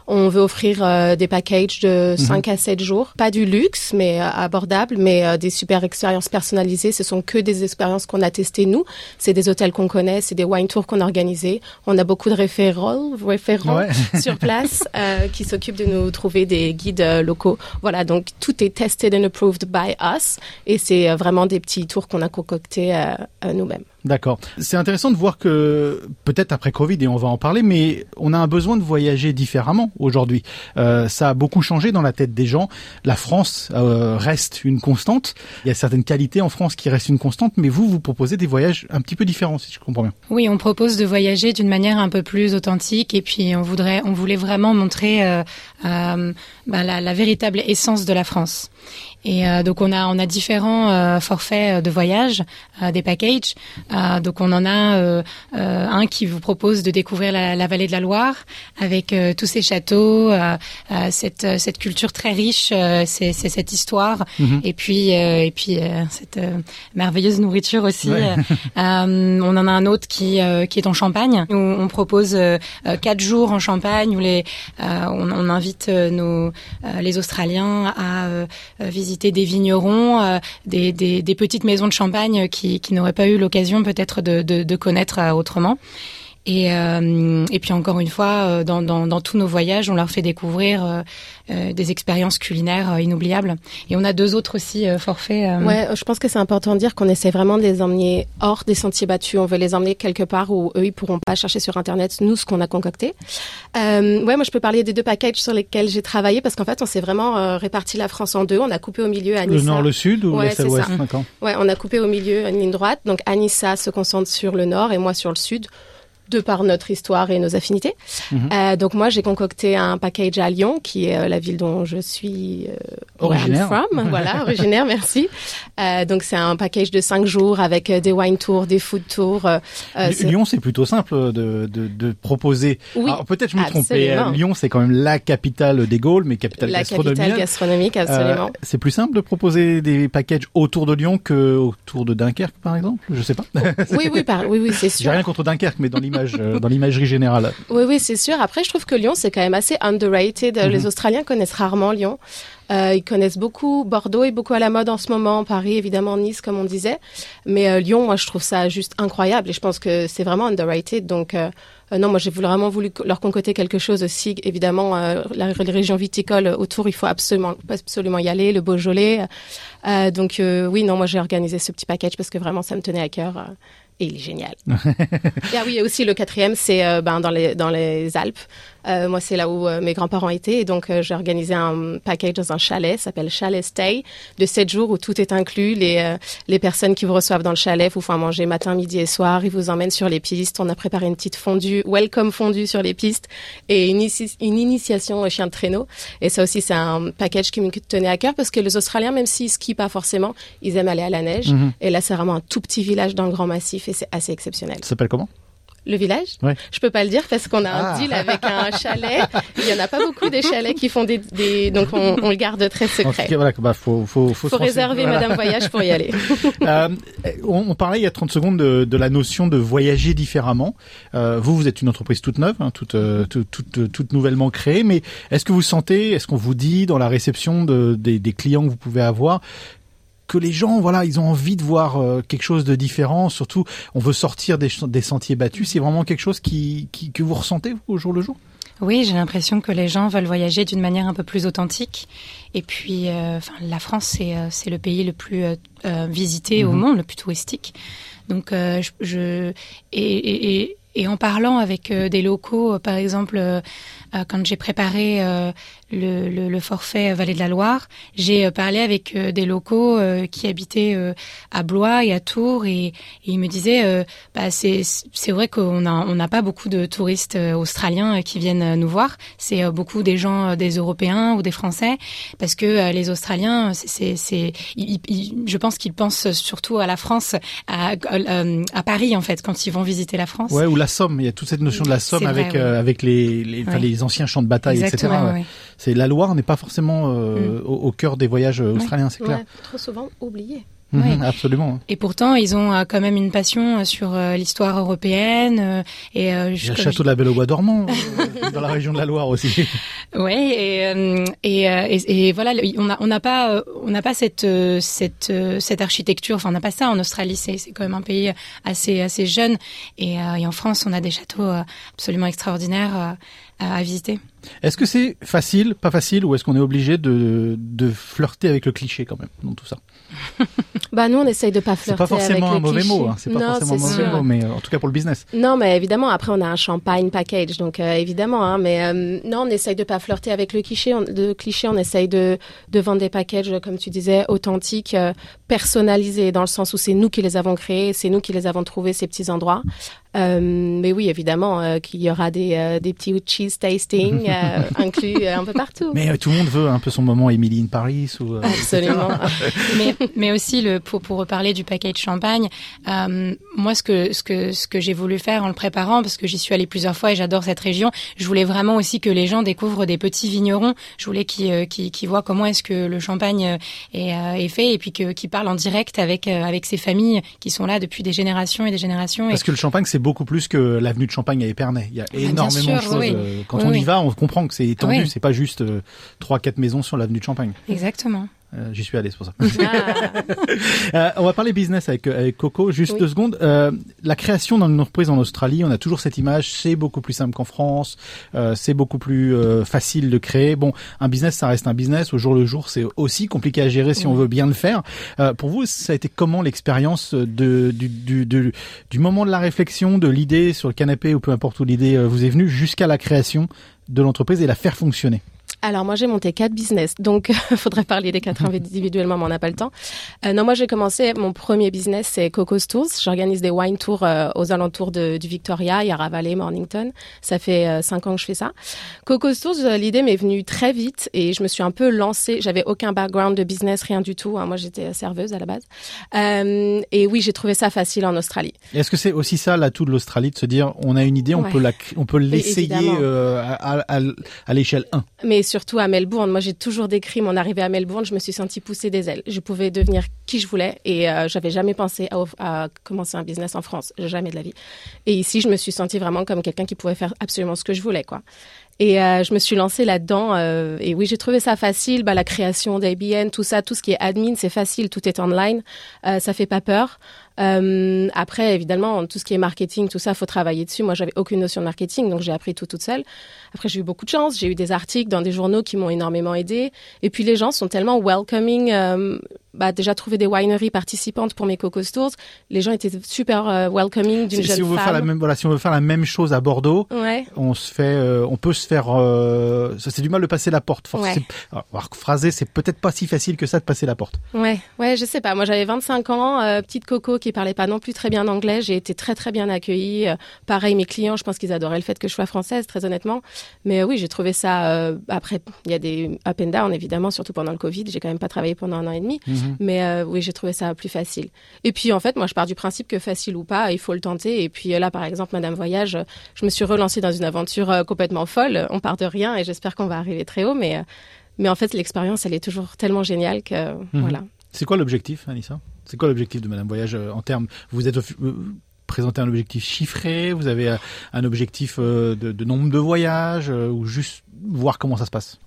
On veut offrir euh, des packages de Mhm. 5 à 7 jours. Pas du luxe, mais euh, abordable, mais euh, des super expériences personnalisées. Ce sont que des expériences qu'on a testées nous. C'est des hôtels qu'on connaît, c'est des wine tours qu'on a organisés. On a beaucoup de référents, référents Ouais. sur place euh, qui s'occupent de nous trouver des guides euh, locaux. Voilà, donc tout est tested and approved by us et c'est euh, vraiment des petits tours qu'on a concoctés euh, euh, nous-mêmes. D'accord. C'est intéressant de voir que peut-être après Covid et on va en parler, mais on a un besoin de voyager différemment aujourd'hui. Euh, ça a beaucoup changé dans la tête des gens. La France euh, reste une constante. Il y a certaines qualités en France qui restent une constante, mais vous vous proposez des voyages un petit peu différents, si je comprends bien. Oui, on propose de voyager d'une manière un peu plus authentique et puis on voudrait, on voulait vraiment montrer euh, euh, bah, la, la véritable essence de la France. Et euh, donc on a on a différents euh, forfaits de voyage, euh, des packages. Euh, donc on en a euh, euh, un qui vous propose de découvrir la, la vallée de la Loire avec euh, tous ces châteaux, euh, euh, cette euh, cette culture très riche, euh, c'est cette histoire Mhm. et puis euh, et puis euh, cette euh, merveilleuse nourriture aussi. Ouais. Euh, on en a un autre qui euh, qui est en Champagne. Où on propose euh, euh, quatre jours en Champagne où les euh, on, on invite euh, nos euh, les Australiens à euh, euh, des vignerons, euh, des, des des petites maisons de champagne qui qui n'auraient pas eu l'occasion peut-être de de, de connaître euh, autrement. Et, euh, et puis encore une fois, euh, dans, dans, dans tous nos voyages, on leur fait découvrir euh, euh, des expériences culinaires euh, inoubliables. Et on a deux autres aussi euh, forfaits. euh, Ouais, je pense que c'est important de dire qu'on essaie vraiment de les emmener hors des sentiers battus. On veut les emmener quelque part où eux, ils pourront pas chercher sur Internet, nous, ce qu'on a concocté. Euh, ouais, moi, je peux parler des deux packages sur lesquels j'ai travaillé parce qu'en fait, on s'est vraiment euh, réparti la France en deux. On a coupé au milieu Le Anissa. nord, le sud ou ouais, l'est, c'est l'ouest. Ouais, on a coupé au milieu une ligne droite. Donc, Anissa se concentre sur le nord et moi sur le sud de par notre histoire et nos affinités. Mhm. Euh, donc moi j'ai concocté un package à Lyon qui est euh, la ville dont je suis euh, Originaire. from, voilà originaire merci. Donc c'est un package de cinq jours avec des wine tours, des food tours. Lyon, c'est plutôt simple de, de, de proposer. Oui, Alors peut-être je me trompe. Lyon, c'est quand même la capitale des Gaules, mais capitale La gastronomique. capitale gastronomique, absolument. C'est plus simple de proposer des packages autour de Lyon que autour de Dunkerque, par exemple? Je sais pas. oui oui par- oui oui c'est J'ai sûr. rien contre Dunkerque, mais dans l'image, euh, dans l'imagerie générale. Oui, oui, c'est sûr. Après, je trouve que Lyon, c'est quand même assez underrated. Mhm. Les Australiens connaissent rarement Lyon. Euh, ils connaissent beaucoup. Bordeaux est beaucoup à la mode en ce moment. Paris, évidemment, Nice, comme on disait. Mais euh, Lyon, moi, je trouve ça juste incroyable. Et je pense que c'est vraiment underrated. Donc, euh, euh, non, moi, j'ai vraiment voulu leur concocter quelque chose aussi. Évidemment, euh, la, la région viticole autour, il faut absolument, absolument y aller. Le Beaujolais. Euh, donc, euh, oui, non, moi, j'ai organisé ce petit package parce que vraiment, ça me tenait à cœur. Et il est génial. ah oui, et aussi le quatrième, c'est euh, ben, dans, les, dans les Alpes. Euh, moi, c'est là où euh, mes grands-parents étaient. Et donc, euh, j'ai organisé un package dans un chalet, ça s'appelle Chalet Stay, de 7 jours où tout est inclus. Les, euh, les personnes qui vous reçoivent dans le chalet vous font à manger matin, midi et soir. Ils vous emmènent sur les pistes. On a préparé une petite fondue, welcome fondue sur les pistes et une, une initiation au chien de traîneau. Et ça aussi, c'est un package qui me tenait à cœur parce que les Australiens, même s'ils skient pas forcément, ils aiment aller à la neige. Mhm. Et là, c'est vraiment un tout petit village dans le Grand Massif et c'est assez exceptionnel. Ça s'appelle comment? Le village Ouais. Je peux pas le dire parce qu'on a Ah. un deal avec un chalet. Il y en a pas beaucoup des chalets qui font des, des... donc on, on le garde très secret. cas, voilà, bah, faut, faut, faut, Faut réserver Voilà. Madame Voyage pour y aller. Euh, on, on parlait il y a 30 secondes de, de la notion de voyager différemment. Euh, vous, vous êtes une entreprise toute neuve, hein, toute, euh, toute, toute, toute nouvellement créée, mais est-ce que vous sentez, est-ce qu'on vous dit dans la réception de, des, des clients que vous pouvez avoir que les gens, voilà, ils ont envie de voir euh, quelque chose de différent. Surtout, on veut sortir des, sentiers battus. C'est vraiment quelque chose qui, qui, que vous ressentez vous, au jour le jour? Oui, j'ai l'impression que les gens veulent voyager d'une manière un peu plus authentique. Et puis, euh, enfin, la France, c'est euh, c'est le pays le plus euh, visité au Mhm. monde, le plus touristique. Donc, euh, je, je- et, et, et, et en parlant avec des locaux, par exemple, quand j'ai préparé euh, le, le, le forfait Vallée de la Loire, j'ai euh, parlé avec euh, des locaux euh, qui habitaient euh, à Blois et à Tours, et, et ils me disaient, euh, bah, c'est c'est vrai qu'on a on n'a pas beaucoup de touristes euh, australiens euh, qui viennent euh, nous voir. C'est euh, beaucoup des gens, euh, des Européens ou des Français, parce que euh, les Australiens, c'est je pense qu'ils pensent surtout à la France, à, euh, à Paris en fait, quand ils vont visiter la France. Ouais, ou la Somme. Il y a toute cette notion de la Somme C'est vrai, avec euh, avec les les, enfin, les anciens champs de bataille, Exactement, etc. ouais, ouais. ouais. C'est la Loire n'est pas forcément euh, au, au cœur des voyages euh, australiens, c'est clair. Trop souvent oublié. Mhm, Ouais. Absolument. Et pourtant, ils ont euh, quand même une passion euh, sur euh, l'histoire européenne. et Il je- y a le château de la Belle au Bois dormant dans la région de la Loire aussi. Ouais, et, et, et, et voilà, on n'a on pas on n'a pas cette cette cette architecture. Enfin, on n'a pas ça en Australie. C'est c'est quand même un pays assez assez jeune. Et, et en France, on a des châteaux absolument extraordinaires à visiter. Est-ce que c'est facile, pas facile, ou est-ce qu'on est obligé de, de flirter avec le cliché quand même dans tout ça? Bah nous on essaye de pas C'est flirter pas forcément avec un mauvais clichés. mot, hein, c'est pas non, forcément un c'est mauvais sûr. mot, mais euh, en tout cas pour le business. Non, mais évidemment, après, on a un champagne package, donc euh, évidemment, hein, mais euh, non, on essaye de pas flirter avec le cliché. On, le cliché, on essaye de, de vendre des packages, comme tu disais, authentiques, euh, personnalisés, dans le sens où c'est nous qui les avons créés, c'est nous qui les avons trouvés, ces petits endroits. Euh, mais oui, évidemment, euh, qu'il y aura des, euh, des petits cheese tasting euh, inclus euh, un peu partout. Mais euh, tout le monde veut un peu son moment Emily in Paris ou. euh, Absolument. mais, mais aussi le pour pour reparler du package champagne. euh, moi, ce que ce que ce que j'ai voulu faire en le préparant, parce que j'y suis allée plusieurs fois et j'adore cette région, je voulais vraiment aussi que les gens découvrent des petits vignerons. Je voulais qu'ils euh, qu'ils qu'ils voient comment est-ce que le champagne est, euh, est fait et puis qu'ils parlent en direct avec euh, avec ces familles qui sont là depuis des générations et des générations. Parce et... que le Champagne, c'est beaucoup plus que l'avenue de Champagne à Épernay. Il y a bien énormément sûr, de choses. oui. euh, Quand Oui, on y va, on comprend que c'est étendu. C'est pas juste euh, trois, quatre maisons sur l'avenue de Champagne. Exactement. Euh, J'y suis allé, c'est pour ça. Euh, on va parler business avec, euh, avec Coco. Juste Oui. deux secondes. Euh, la création d'une entreprise en Australie, on a toujours cette image. C'est beaucoup plus simple qu'en France. Euh, c'est beaucoup plus euh, facile de créer. Bon, un business, ça reste un business. Au jour le jour, c'est aussi compliqué à gérer si on veut bien le faire. Euh, pour vous, ça a été comment l'expérience de, du, du, du, du moment de la réflexion, de l'idée sur le canapé ou peu importe où l'idée vous est venue, jusqu'à la création de l'entreprise et la faire fonctionner? Alors moi j'ai monté quatre business, donc il faudrait parler des quatre individuellement, mais on n'a pas le temps. Euh, non, moi j'ai commencé mon premier business c'est Coco's Tours. J'organise des wine tours euh, aux alentours de, du Victoria, Yarra Valley, Mornington. Ça fait euh, cinq ans que je fais ça. Coco's Tours, euh, l'idée m'est venue très vite et je me suis un peu lancée. J'avais aucun background de business, rien du tout. hein. Moi j'étais serveuse à la base. Euh, et oui, j'ai trouvé ça facile en Australie. Est-ce que c'est aussi ça l'atout de l'Australie de se dire on a une idée, on Ouais. peut la, on peut l'essayer euh, à, à, à l'échelle 1 Mais surtout à Melbourne. Moi, j'ai toujours décrit mon arrivée à Melbourne. Je me suis sentie pousser des ailes. Je pouvais devenir qui je voulais et euh, j'avais jamais pensé à, commencer un business en France, jamais de la vie. Et ici, je me suis sentie vraiment comme quelqu'un qui pouvait faire absolument ce que je voulais, quoi. Et euh, je me suis lancée là-dedans. Euh, et oui, j'ai trouvé ça facile. Bah, la création d'ABN, tout ça, tout ce qui est admin, c'est facile. Tout est online. Euh, ça fait pas peur. Euh, après, évidemment, tout ce qui est marketing, tout ça, faut travailler dessus. Moi, j'avais aucune notion de marketing, donc j'ai appris tout toute seule. Après, j'ai eu beaucoup de chance. J'ai eu des articles dans des journaux qui m'ont énormément aidé. Et puis, les gens sont tellement welcoming. Euh, bah, déjà trouvé des wineries participantes pour mes Coco Stores. Les gens étaient super euh, welcoming d'une jeune si on veut femme. Faire la même, voilà, si on veut faire la même chose à Bordeaux, ouais. on se fait, euh, on peut se faire. Euh, ça c'est du mal de passer la porte. Ouais. alors, phraser, c'est peut-être pas si facile que ça de passer la porte. Ouais, ouais, je sais pas. Moi, j'avais 25 ans, euh, petite Coco qui parlait pas non plus très bien anglais. J'ai été très très bien accueillie. Euh, pareil, mes clients, je pense qu'ils adoraient le fait que je sois française, très honnêtement. Mais oui, j'ai trouvé ça. euh, après, il y a des up and down évidemment, surtout pendant le Covid. J'ai quand même pas travaillé pendant un an et demi. Mhm. Mais euh, oui, j'ai trouvé ça plus facile. Et puis en fait, moi, je pars du principe que facile ou pas, il faut le tenter. Et puis euh, là, par exemple, Madame Voyage, je me suis relancée dans une aventure euh, complètement folle. On part de rien et j'espère qu'on va arriver très haut. Mais mais en fait, l'expérience, elle est toujours tellement géniale que Mhm. voilà. C'est quoi l'objectif, Anissa? C'est quoi l'objectif de Madame Voyage en termes? Vous êtes présenté un objectif chiffré Vous avez euh, un objectif euh, de, de nombre de voyages euh, ou juste voir comment ça se passe?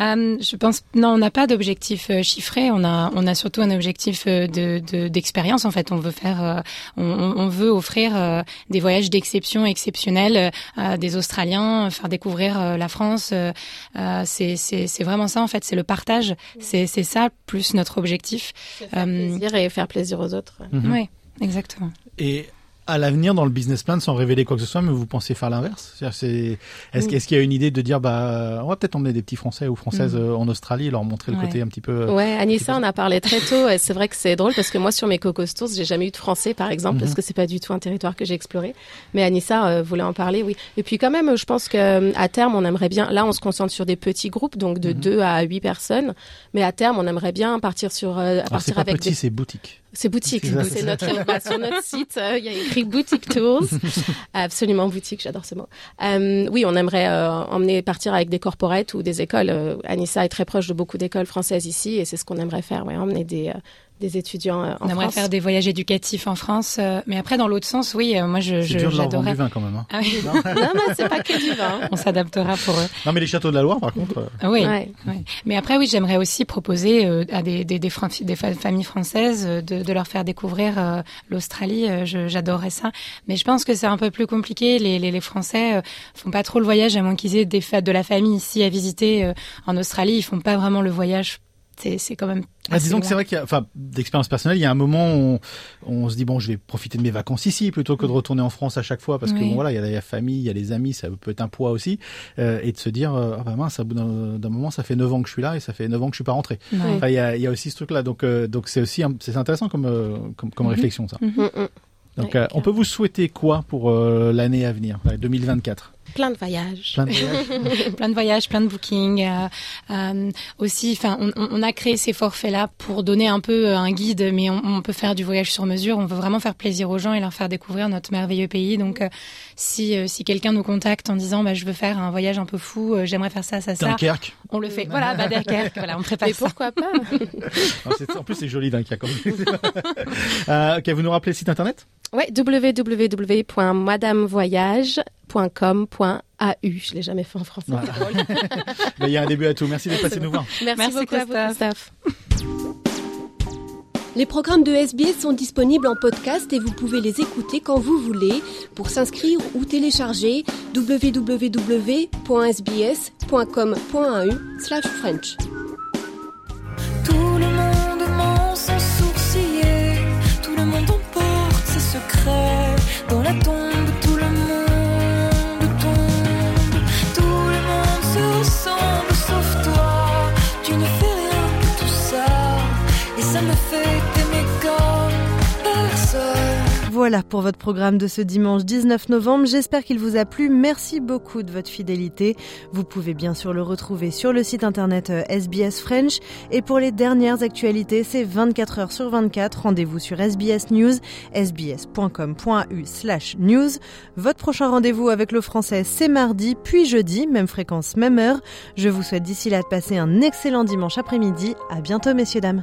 Euh, je pense non, on n'a pas d'objectif chiffré. On a on a surtout un objectif de de- d'expérience. en fait, on veut faire, on, veut offrir des voyages d'exception exceptionnels à des Australiens, faire découvrir la France. c'est c'est c'est vraiment ça en fait. C'est le partage. C'est c'est ça plus notre objectif. Euh, plaisir et faire plaisir aux autres. Mhm. Oui, exactement. Et à l'avenir, dans le business plan, sans révéler quoi que ce soit, mais vous pensez faire l'inverse? Est-ce Oui. est-ce qu'il y a une idée de dire, bah, on va peut-être emmener des petits Français ou Françaises Mhm. euh, en Australie, leur montrer le Ouais. côté un petit peu. euh, Ouais, Anissa, on a parlé très tôt. et C'est vrai que c'est drôle parce que moi, sur mes Coco Stores, j'ai jamais eu de français, par exemple, parce Mhm. que c'est pas du tout un territoire que j'ai exploré. Mais Anissa euh, voulait en parler, oui. Et puis quand même, je pense que euh, à terme, on aimerait bien. Là, on se concentre sur des petits groupes, donc de 2 à 8 personnes. Mais à terme, on aimerait bien partir sur euh, Alors, partir pas avec petit, des c'est boutique. C'est boutique. C'est notre bah, sur notre site. euh, Il y a écrit boutique tours. Absolument boutique. J'adore ce mot. Euh, oui, on aimerait euh, emmener partir avec des corporates ou des écoles. Euh, Anissa est très proche de beaucoup d'écoles françaises ici et c'est ce qu'on aimerait faire. Ouais, emmener des euh, des étudiants euh, en On aimerait France. faire des voyages éducatifs en France, euh, mais après dans l'autre sens, oui, euh, moi je j'adorais. du vin quand même. hein. Ah oui. Non. non, mais c'est pas que du vin. On s'adaptera pour eux. Non, mais les châteaux de la Loire, par contre. Oui, Ouais. oui. Mais après, oui, j'aimerais aussi proposer euh, à des, des, des, fran- des fa- familles françaises euh, de, de leur faire découvrir euh, l'Australie. Euh, J'adorerais ça. Mais je pense que c'est un peu plus compliqué. Les, les, les Français euh, font pas trop le voyage, à moins qu'ils aient des de la famille ici à visiter. euh, en Australie, ils font pas vraiment le voyage. C'est c'est quand même. Ah, disons que c'est vrai qu'il y a, enfin, d'expérience personnelle, il y a un moment où on, on se dit bon, je vais profiter de mes vacances ici plutôt que de retourner en France à chaque fois parce que Oui. bon voilà, il y a la famille, il y a les amis, ça peut être un poids aussi, euh, et de se dire euh, ah bah mince, à bout d'un moment, ça fait neuf ans que je suis là et ça fait neuf ans que je suis pas rentré. Enfin, il y a, il y a aussi ce truc-là, donc euh, donc c'est aussi un- c'est intéressant comme euh, comme, comme Mhm. réflexion ça. Mm, mm. Donc euh, on peut vous souhaiter quoi pour euh, l'année à venir, ouais, 2024 Plein de voyages. Plein de voyages. plein de voyages, plein de bookings. euh, euh, aussi, enfin, on, a créé ces forfaits-là pour donner un peu euh, un guide, mais on, on peut faire du voyage sur mesure. On veut vraiment faire plaisir aux gens et leur faire découvrir notre merveilleux pays. Donc, euh, si si quelqu'un nous contacte en disant, bah, je veux faire un voyage un peu fou, j'aimerais faire ça, ça, ça, Dunkerque. on le fait. Voilà, bah, Dunkerque. voilà, on prépare Mais ça. pourquoi pas en plus c'est joli Dunkerque. comme- euh, ok, vous nous rappelez le site internet? Ouais, www.madamevoyage.com.au. Je l'ai jamais fait en français. Voilà. Mais il y a un début à tout. Merci d'être passé nous voir. Merci, Merci, beaucoup à vous, Christophe. Christophe. Les programmes de SBS sont disponibles en podcast et vous pouvez les écouter quand vous voulez. Pour s'inscrire ou télécharger, www.sbs.com.au/french. Dans voilà pour votre programme de ce dimanche 19 novembre. J'espère qu'il vous a plu. Merci beaucoup de votre fidélité. Vous pouvez bien sûr le retrouver sur le site internet SBS euh, French. Et pour les dernières actualités, c'est 24 heures sur 24. Rendez-vous sur SBS News, sbs.com.au slash news. Votre prochain rendez-vous avec le français, c'est mardi, puis jeudi, même fréquence, même heure. Je vous souhaite d'ici là de passer un excellent dimanche après-midi. À bientôt, messieurs, dames.